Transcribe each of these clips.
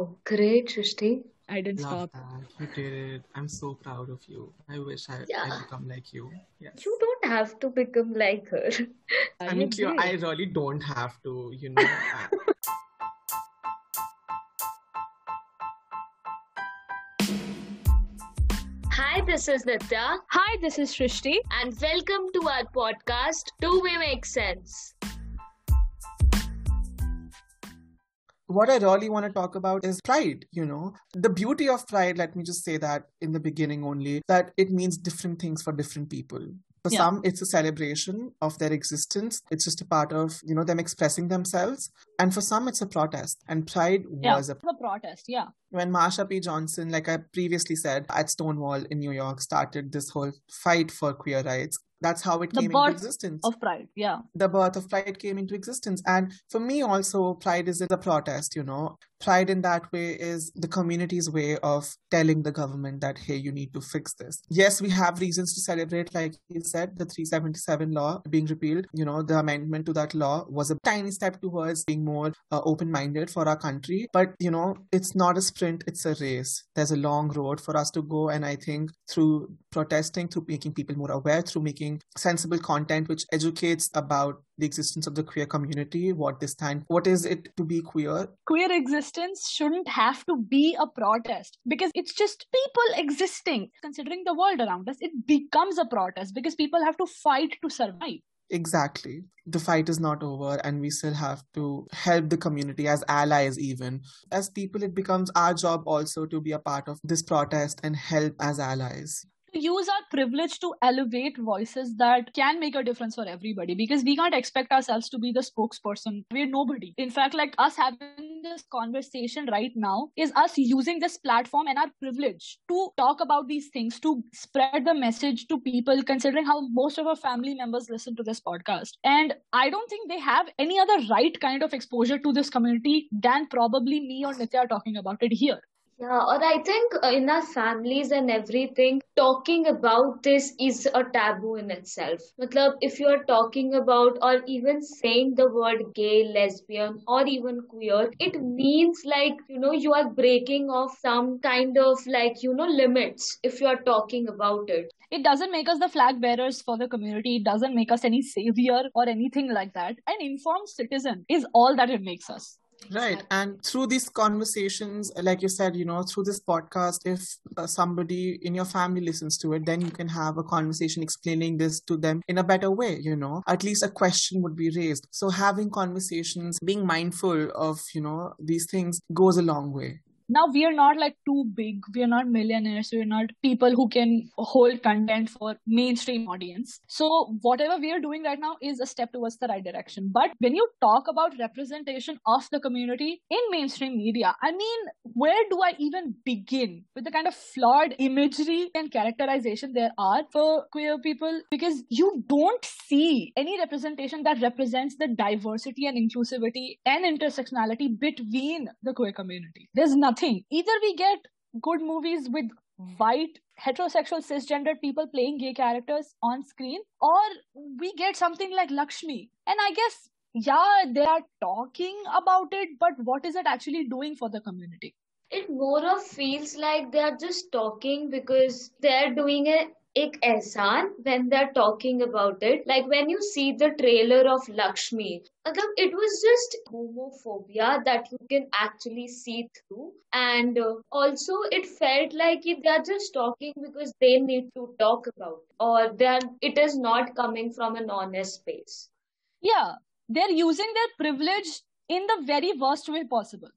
Wow, great, Shrishti. I didn't Love stop. that. You did it. I'm so proud of you. I wish I, I Yeah, become like you. Yes. you don't have to become like her. I I mean, Cleo, I really don't have to, you know. I, Hi, this is Nitya, Hi, this is Shrishti. and welcome to our podcast, Do We Make Sense? What I really want to talk about is pride, you know. The beauty of pride, let me just say that in the beginning only, that it means different things for different people. For Yeah. some, it's a celebration of their existence. It's just a part of, you know, them expressing themselves. And for some, it's a protest. And pride Yeah, was a the protest. Yeah. when Marsha P. Johnson, like I previously said, at Stonewall in New York, started this whole fight for queer rights. That's how it The came into existence. of pride. Yeah. the birth of pride came into existence. And for me, also, pride is a protest, you know. Pride in that way is the community's way of telling the government that, hey, you need to fix this. Yes, we have reasons to celebrate, like you said, the 377 law being repealed. You know, the amendment to that law was a tiny step towards being more uh, open minded for our country. But, you know, it's not a sprint, it's a race. There's a long road for us to go. And I think through protesting, through making people more aware, through making sensible content which educates about the existence of the queer community, what they stand, what is it to be queer, Queer existence shouldn't have to be a protest because it's just people existing. Considering the world around us, it becomes a protest because people have to fight to survive. Exactly. The fight is not over, and we still have to help the community as allies, even. As people, it becomes our job also to be a part of this protest and help as allies. Use our privilege to elevate voices that can make a difference for everybody because we can't expect ourselves to be the spokesperson. We're nobody. In fact, like us having this conversation right now is us using this platform and our privilege to talk about these things, to spread the message to people, considering how most of our family members listen to this podcast. And I don't think they have any other right kind of exposure to this community than probably me or Nitya talking about it here. Yeah, or I think uh, in our families and everything, talking about this is a taboo in itself. Matlab, if you're talking about or even saying the word gay, lesbian, or even queer, it means like, you know, you are breaking off some kind of like, you know, limits if you are talking about it. It doesn't make us the flag bearers for the community. It doesn't make us any savior or anything like that. An informed citizen is all that it makes us. Right. And through these conversations, like you said, you know, through this podcast, if uh, somebody in your family listens to it, then you can have a conversation explaining this to them in a better way, you know, at least a question would be raised. So having conversations, being mindful of, you know, these things goes a long way. Now we are not like too big. We are not millionaires. We are not people who can hold content for mainstream audience. So whatever we are doing right now is a step towards the right direction. But when you talk about representation of the community in mainstream media, I mean, where do I even begin with the kind of flawed imagery and characterization there are for queer people? Because you don't see any representation that represents the diversity and inclusivity and intersectionality between the queer community. There's nothing. Either we get good movies with white heterosexual cisgender people playing gay characters on screen or we get something like Lakshmi. And I guess yeah, they are talking about it, but what is it actually doing for the community? It more of feels like they are just talking because they're doing a ek when they're talking about it. Like when you see the trailer of Lakshmi, it was just homophobia that you can actually see through. And uh, also, it felt like they're just talking because they need to talk about, or they're, it is not coming from an honest space. Yeah, they're using their privilege in the very worst way possible.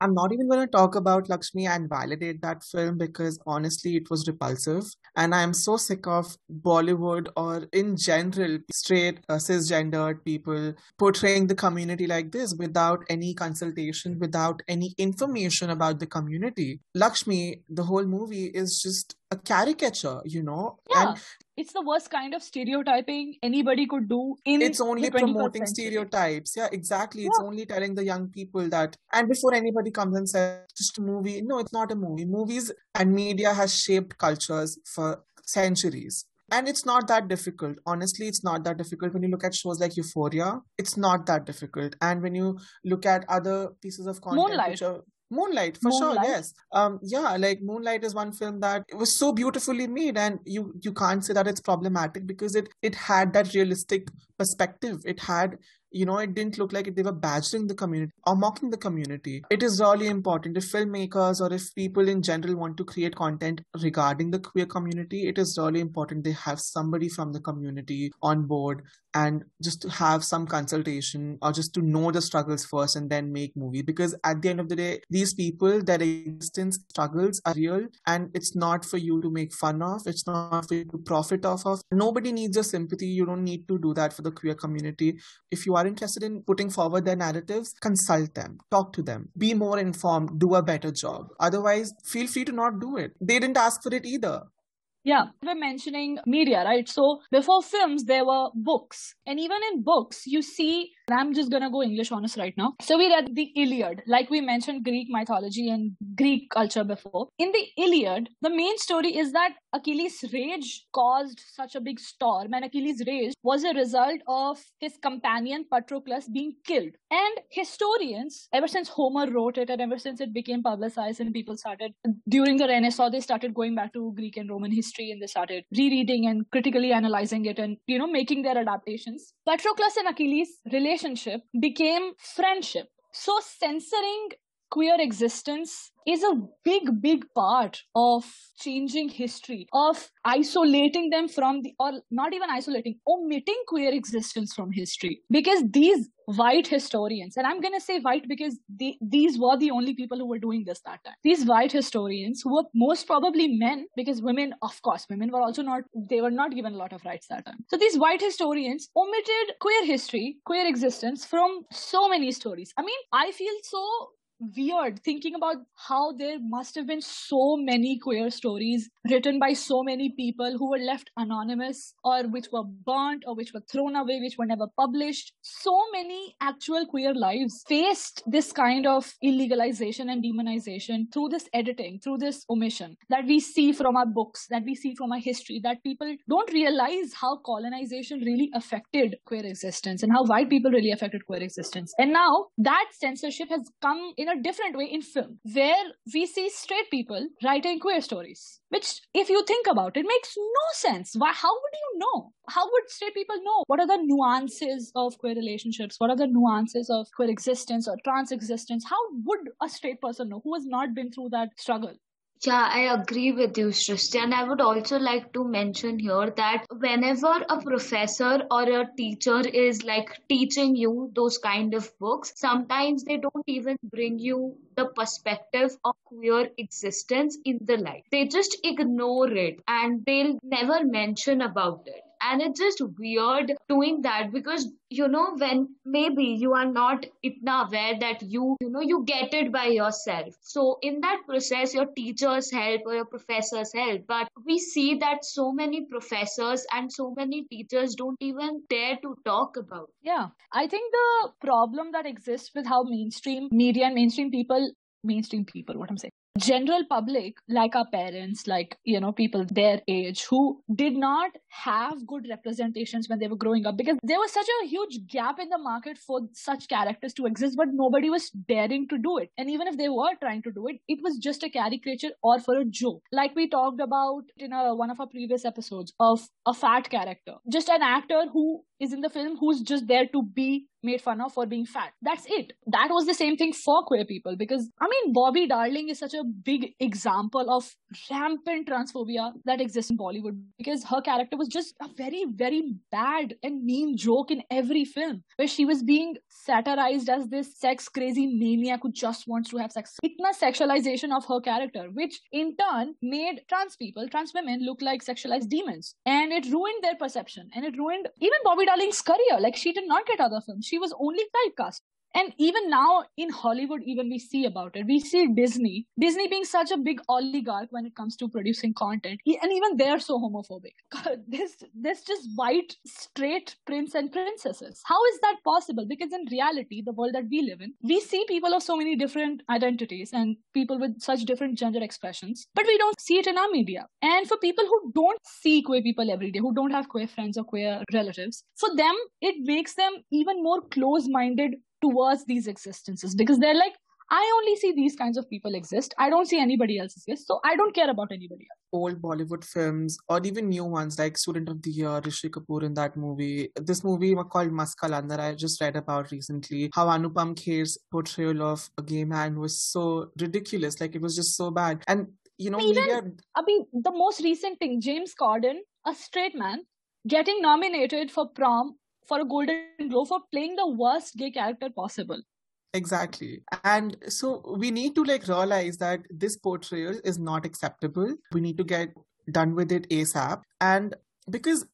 I'm not even going to talk about Lakshmi and validate that film because honestly, it was repulsive. And I'm so sick of Bollywood or in general, straight, uh, cisgendered people portraying the community like this without any consultation, without any information about the community. Lakshmi, the whole movie is just a caricature, you know? Yeah, And it's the worst kind of stereotyping anybody could do in it's only promoting century. stereotypes. Yeah exactly. It's only telling the young people that and before anybody comes and says just a movie. No it's not a movie. Movies and media has shaped cultures for centuries. And it's not that difficult. Honestly it's not that difficult. When you look at shows like euphoria it's not that difficult. And when you look at other pieces of content Moonlight. which are Moonlight, for Moonlight. sure, yes. Um, yeah, like Moonlight is one film that it was so beautifully made, and you you can't say that it's problematic because it it had that realistic perspective. It had you know, it didn't look like they were badgering the community or mocking the community. It is really important. If filmmakers or if people in general want to create content regarding the queer community, it is really important they have somebody from the community on board and just to have some consultation or just to know the struggles first and then make movie. Because at the end of the day these people their existence struggles are real and it's not for you to make fun of. It's not for you to profit off of. Nobody needs your sympathy. You don't need to do that for the queer community. If you are interested in putting forward their narratives consult them talk to them be more informed do a better job otherwise feel free to not do it they didn't ask for it either yeah, we're mentioning media, right? So before films, there were books. And even in books, you see, I'm just gonna go English honest right now. So we read the Iliad, like we mentioned Greek mythology and Greek culture before. In the Iliad, the main story is that Achilles' rage caused such a big storm, and Achilles' rage was a result of his companion Patroclus being killed. And historians, ever since Homer wrote it and ever since it became publicized and people started, during the Renaissance, they started going back to Greek and Roman history history and they started rereading and critically analyzing it and you know making their adaptations patroclus and achilles relationship became friendship. So censoring queer existence is a big, big part of changing history, of isolating them from the, or not even isolating, omitting queer existence from history. Because these white historians, and I'm going to say white because they, these were the only people who were doing this that time. These white historians, who were most probably men, because women, of course, women were also not, they were not given a lot of rights that time. So these white historians omitted queer history, queer existence from so many stories. I mean, I feel so weird thinking about how there must have been so many queer stories written by so many people who were left anonymous or which were burnt or which were thrown away which were never published. So many actual queer lives faced this kind of illegalization and demonization through this editing through this omission that we see from our books that we see from our history that people don't realize how colonization really affected queer existence and how white people really affected queer existence. And now that censorship has come in in a different way in film, where we see straight people writing queer stories. Which, if you think about it, makes no sense. Why? How would you know? How would straight people know? What are the nuances of queer relationships? What are the nuances of queer existence or trans existence? How would a straight person know who has not been through that struggle? Yeah, I agree with you, Srishti. And I would also like to mention here that whenever a professor or a teacher is like teaching you those kind of books, sometimes they don't even bring you the perspective of queer existence in the light. They just ignore it and they'll never mention about it and it's just weird doing that because you know when maybe you are not itna aware that you you know you get it by yourself. So in that process your teachers help or your professors help but we see that so many professors and so many teachers don't even dare to talk about. Yeah. I think the problem that exists with how mainstream media and mainstream people mainstream people what i'm saying general public like our parents like you know people their age who did not have good representations when they were growing up because there was such a huge gap in the market for such characters to exist but nobody was daring to do it. And even if they were trying to do it it was just a caricature or for a joke. Like we talked about in a, one of our previous episodes of a fat character. Just an actor who is in the film who's just there to be made fun of for being fat. That's it. That was the same thing for queer people because, I mean, Bobby Darling is such a big example of rampant transphobia that exists in Bollywood because her character was just a very, very bad and mean joke in every film where she was being satirized as this sex crazy maniac who just wants to have sex. Itna sexualization of her character, which in turn made trans people, trans women look like sexualized demons. And it ruined their perception and it ruined even Bobby Darling's career. Like she did not get other films. She was only typecast and even now in hollywood even we see about it. We see disney. Disney being such a big oligarch when it comes to producing content. And even they're so homophobic. This this just white straight prince and princesses. How is that possible? Because in reality the world that we live in we see people of so many different identities and people with such different gender expressions but we don't see it in our media. And for people who don't see queer people every day who don't have queer friends or queer relatives for them it makes them even more close minded towards these existences because they're like I only see these kinds of people exist. I don't see anybody else exist. So I don't care about anybody else. Old Bollywood films or even new ones like Student of the Year, Rishi Kapoor in that movie. This movie called Mast that I just read about recently. How Anupam Kher's portrayal of a gay man was so ridiculous. Like it was just so bad. And you know, even media... I mean, the most recent thing, James Corden, a straight man, getting nominated for prom for a Golden Globe for playing the worst gay character possible. Exactly. And so we need to like realize that this portrayal is not acceptable. We need to get done with it ASAP. And because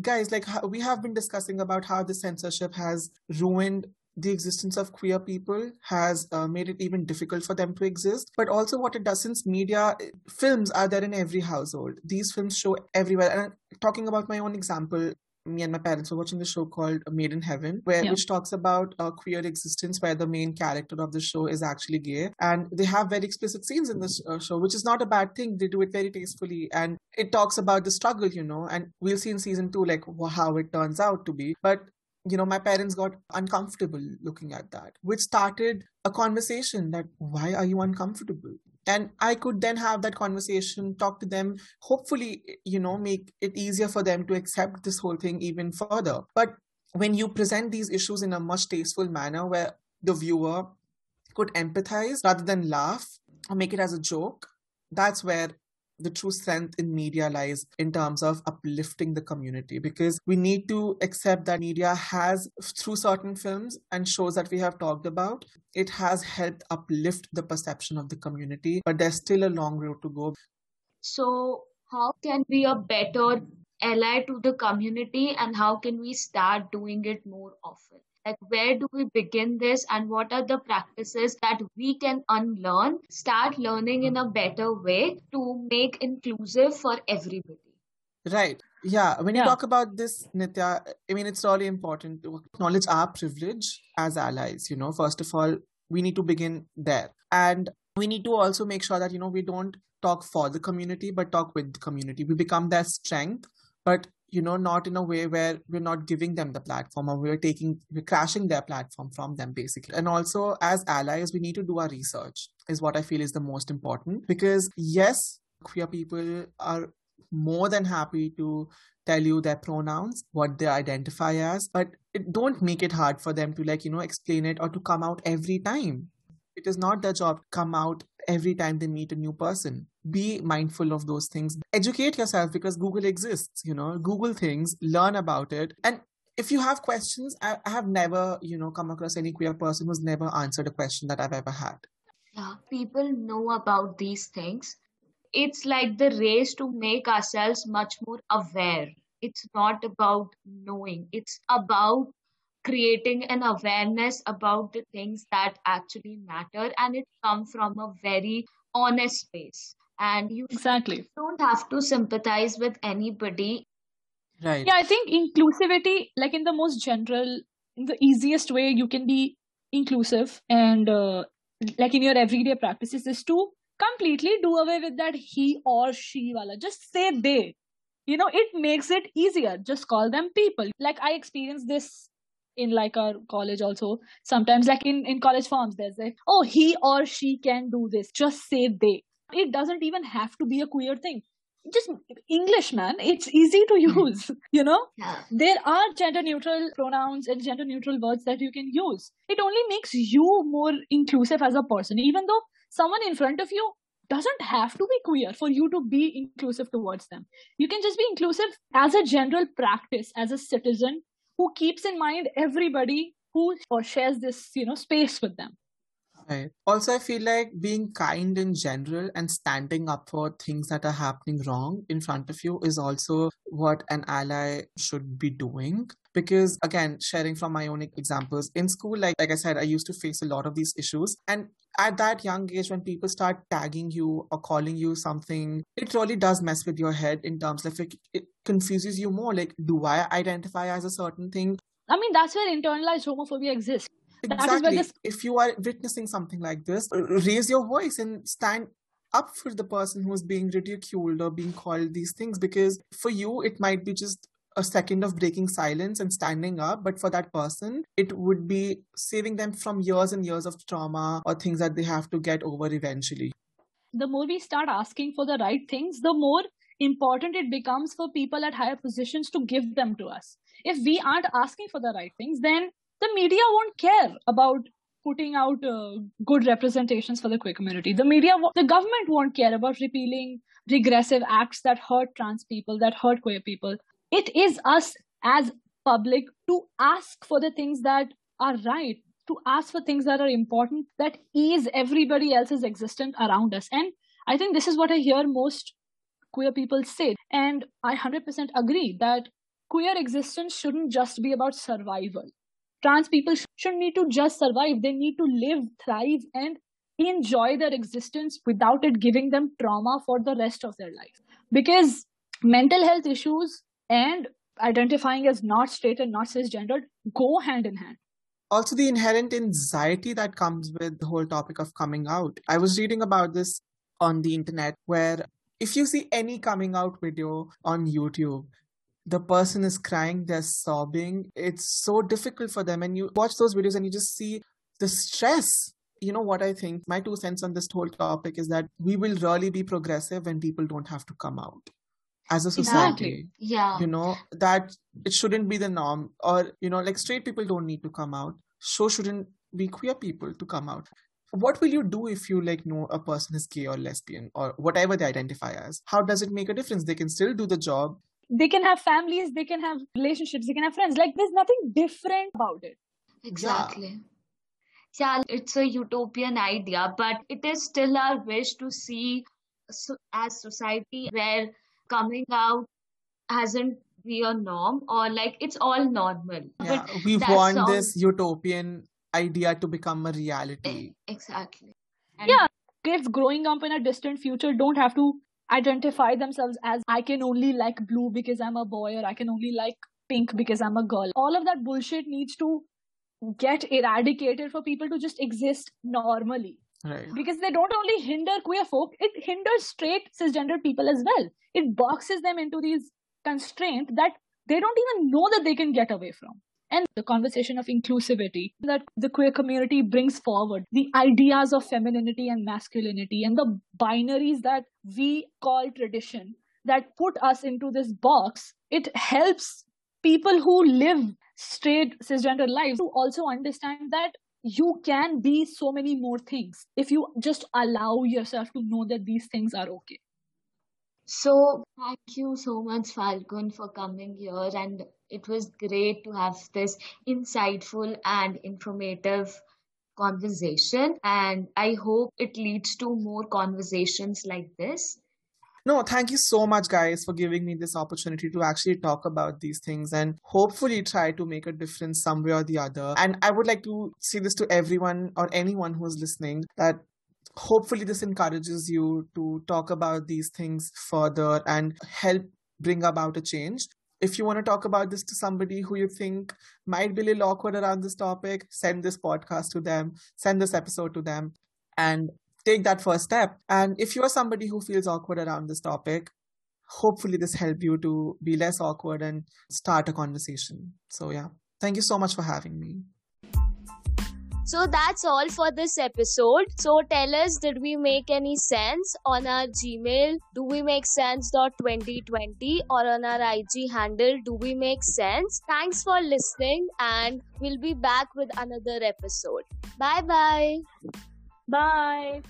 guys, like we have been discussing about how the censorship has ruined the existence of queer people has uh, made it even difficult for them to exist but also what it does since media films are there in every household these films show everywhere and talking about my own example me and my parents were watching the show called Made in Heaven, where yeah. which talks about a queer existence where the main character of the show is actually gay, and they have very explicit scenes in this uh, show, which is not a bad thing. They do it very tastefully, and it talks about the struggle, you know. And we'll see in season two like how it turns out to be. But you know, my parents got uncomfortable looking at that, which started a conversation that why are you uncomfortable? And I could then have that conversation, talk to them, hopefully, you know, make it easier for them to accept this whole thing even further. But when you present these issues in a much tasteful manner where the viewer could empathize rather than laugh or make it as a joke, that's where the true strength in media lies in terms of uplifting the community because we need to accept that media has through certain films and shows that we have talked about it has helped uplift the perception of the community but there's still a long road to go. So how can we a better ally to the community and how can we start doing it more often? Like where do we begin this and what are the practices that we can unlearn start learning in a better way to make inclusive for everybody? Right. Yeah when you talk about this nitya i mean it's really important to acknowledge our privilege as allies you know. First of all we need to begin there. And we need to also make sure that you know we don't talk for the community but talk with the community. We become their strength but you know not in a way where we're not giving them the platform or we're taking we're crashing their platform from them basically. And also as allies we need to do our research is what i feel is the most important. Because yes queer people are more than happy to tell you their pronouns what they identify as but it, don't make it hard for them to like you know explain it or to come out every time. It is not their job to come out every time they meet a new person be mindful of those things. Educate yourself because google exists you know. Google things learn about it. And if you have questions I, I have never you know come across any queer person who's never answered a question that i've ever had. Yeah people know about these things. It's like the race to make ourselves much more aware. It's not about knowing. It's about creating an awareness about the things that actually matter and it comes from a very honest space and you exactly. don't have to sympathize with anybody. Right. Yeah i think inclusivity like in the most general in the easiest way you can be inclusive and uh, like in your everyday practices is to completely do away with that he or she wala. Just say they. You know it makes it easier. Just call them people. Like i experienced this in like our college also. Sometimes like in in college forms there's like oh he or she can do this. Just say they it doesn't even have to be a queer thing. Just english man. It's easy to hmm. use you know? Yeah. there are gender neutral pronouns and gender neutral words that you can use. It only makes you more inclusive as a person even though someone in front of you doesn't have to be queer for you to be inclusive towards them. You can just be inclusive as a general practice as a citizen who keeps in mind everybody who or shares this you know space with them Right. Also, I feel like being kind in general and standing up for things that are happening wrong in front of you is also what an ally should be doing. Because again, sharing from my own examples in school, like like I said, I used to face a lot of these issues. And at that young age, when people start tagging you or calling you something, it really does mess with your head in terms of it, it confuses you more. Like, do I identify as a certain thing? I mean, that's where internalized homophobia exists. Exactly. This... If you are witnessing something like this, raise your voice and stand up for the person who's being ridiculed or being called these things because for you it might be just a second of breaking silence and standing up, but for that person, it would be saving them from years and years of trauma or things that they have to get over eventually. The more we start asking for the right things, the more important it becomes for people at higher positions to give them to us. If we aren't asking for the right things, then the media won't care about putting out uh, good representations for the queer community. The media, the government won't care about repealing regressive acts that hurt trans people, that hurt queer people. It is us as public to ask for the things that are right, to ask for things that are important, that ease everybody else's existence around us. And I think this is what I hear most queer people say. And I 100% agree that queer existence shouldn't just be about survival trans people shouldn't need to just survive. They need to live thrive and enjoy their existence without it giving them trauma for the rest of their life. Because mental health issues and identifying as not straight and not cisgendered go hand in hand. Also the inherent anxiety that comes with the whole topic of coming out. I was reading about this on the internet where if you see any coming out video on youtube the person is crying, they're sobbing. It's so difficult for them. And you watch those videos and you just see the stress. You know what I think? My two cents on this whole topic is that we will really be progressive when people don't have to come out as a society. Exactly. Yeah. You know, that it shouldn't be the norm. Or, you know, like straight people don't need to come out. So shouldn't be queer people to come out what will you do if you like know a person is gay or lesbian or whatever they identify as how does it make a difference they can still do the job they can have families they can have relationships they can have friends. Like there's nothing different about it. Exactly. Yeah, yeah it's a utopian idea but it is still our wish to see so, as society where coming out hasn't be a norm or like it's all normal. Yeah, we want all... this utopian idea to become a reality. Exactly. And yeah kids growing up in a distant future don't have to identify themselves as I can only like blue because I'm a boy or I can only like pink because I'm a girl. All of that bullshit needs to get eradicated for people to just exist normally. Right. Because they don't only hinder queer folk, it hinders straight cisgender people as well. It boxes them into these constraints that they don't even know that they can get away from and the conversation of inclusivity that the queer community brings forward. The ideas of femininity and masculinity and the binaries that we call tradition that put us into this box it helps people who live straight cisgender lives to also understand that you can be so many more things if you just allow yourself to know that these things are okay so, thank you so much, Falcon, for coming here. And it was great to have this insightful and informative conversation. And I hope it leads to more conversations like this. No, thank you so much, guys, for giving me this opportunity to actually talk about these things and hopefully try to make a difference some way or the other. And I would like to say this to everyone or anyone who's listening that hopefully this encourages you to talk about these things further and help bring about a change. If you want to talk about this to somebody who you think might be a little awkward around this topic send this podcast to them send this episode to them and take that first step. And if you're somebody who feels awkward around this topic hopefully this helped you to be less awkward and start a conversation. So yeah. Thank you so much for having me so that's all for this episode. So tell us, did we make any sense on our Gmail? Do we make sense.2020 or on our IG handle? Do we make sense? Thanks for listening, and we'll be back with another episode. Bye bye. Bye.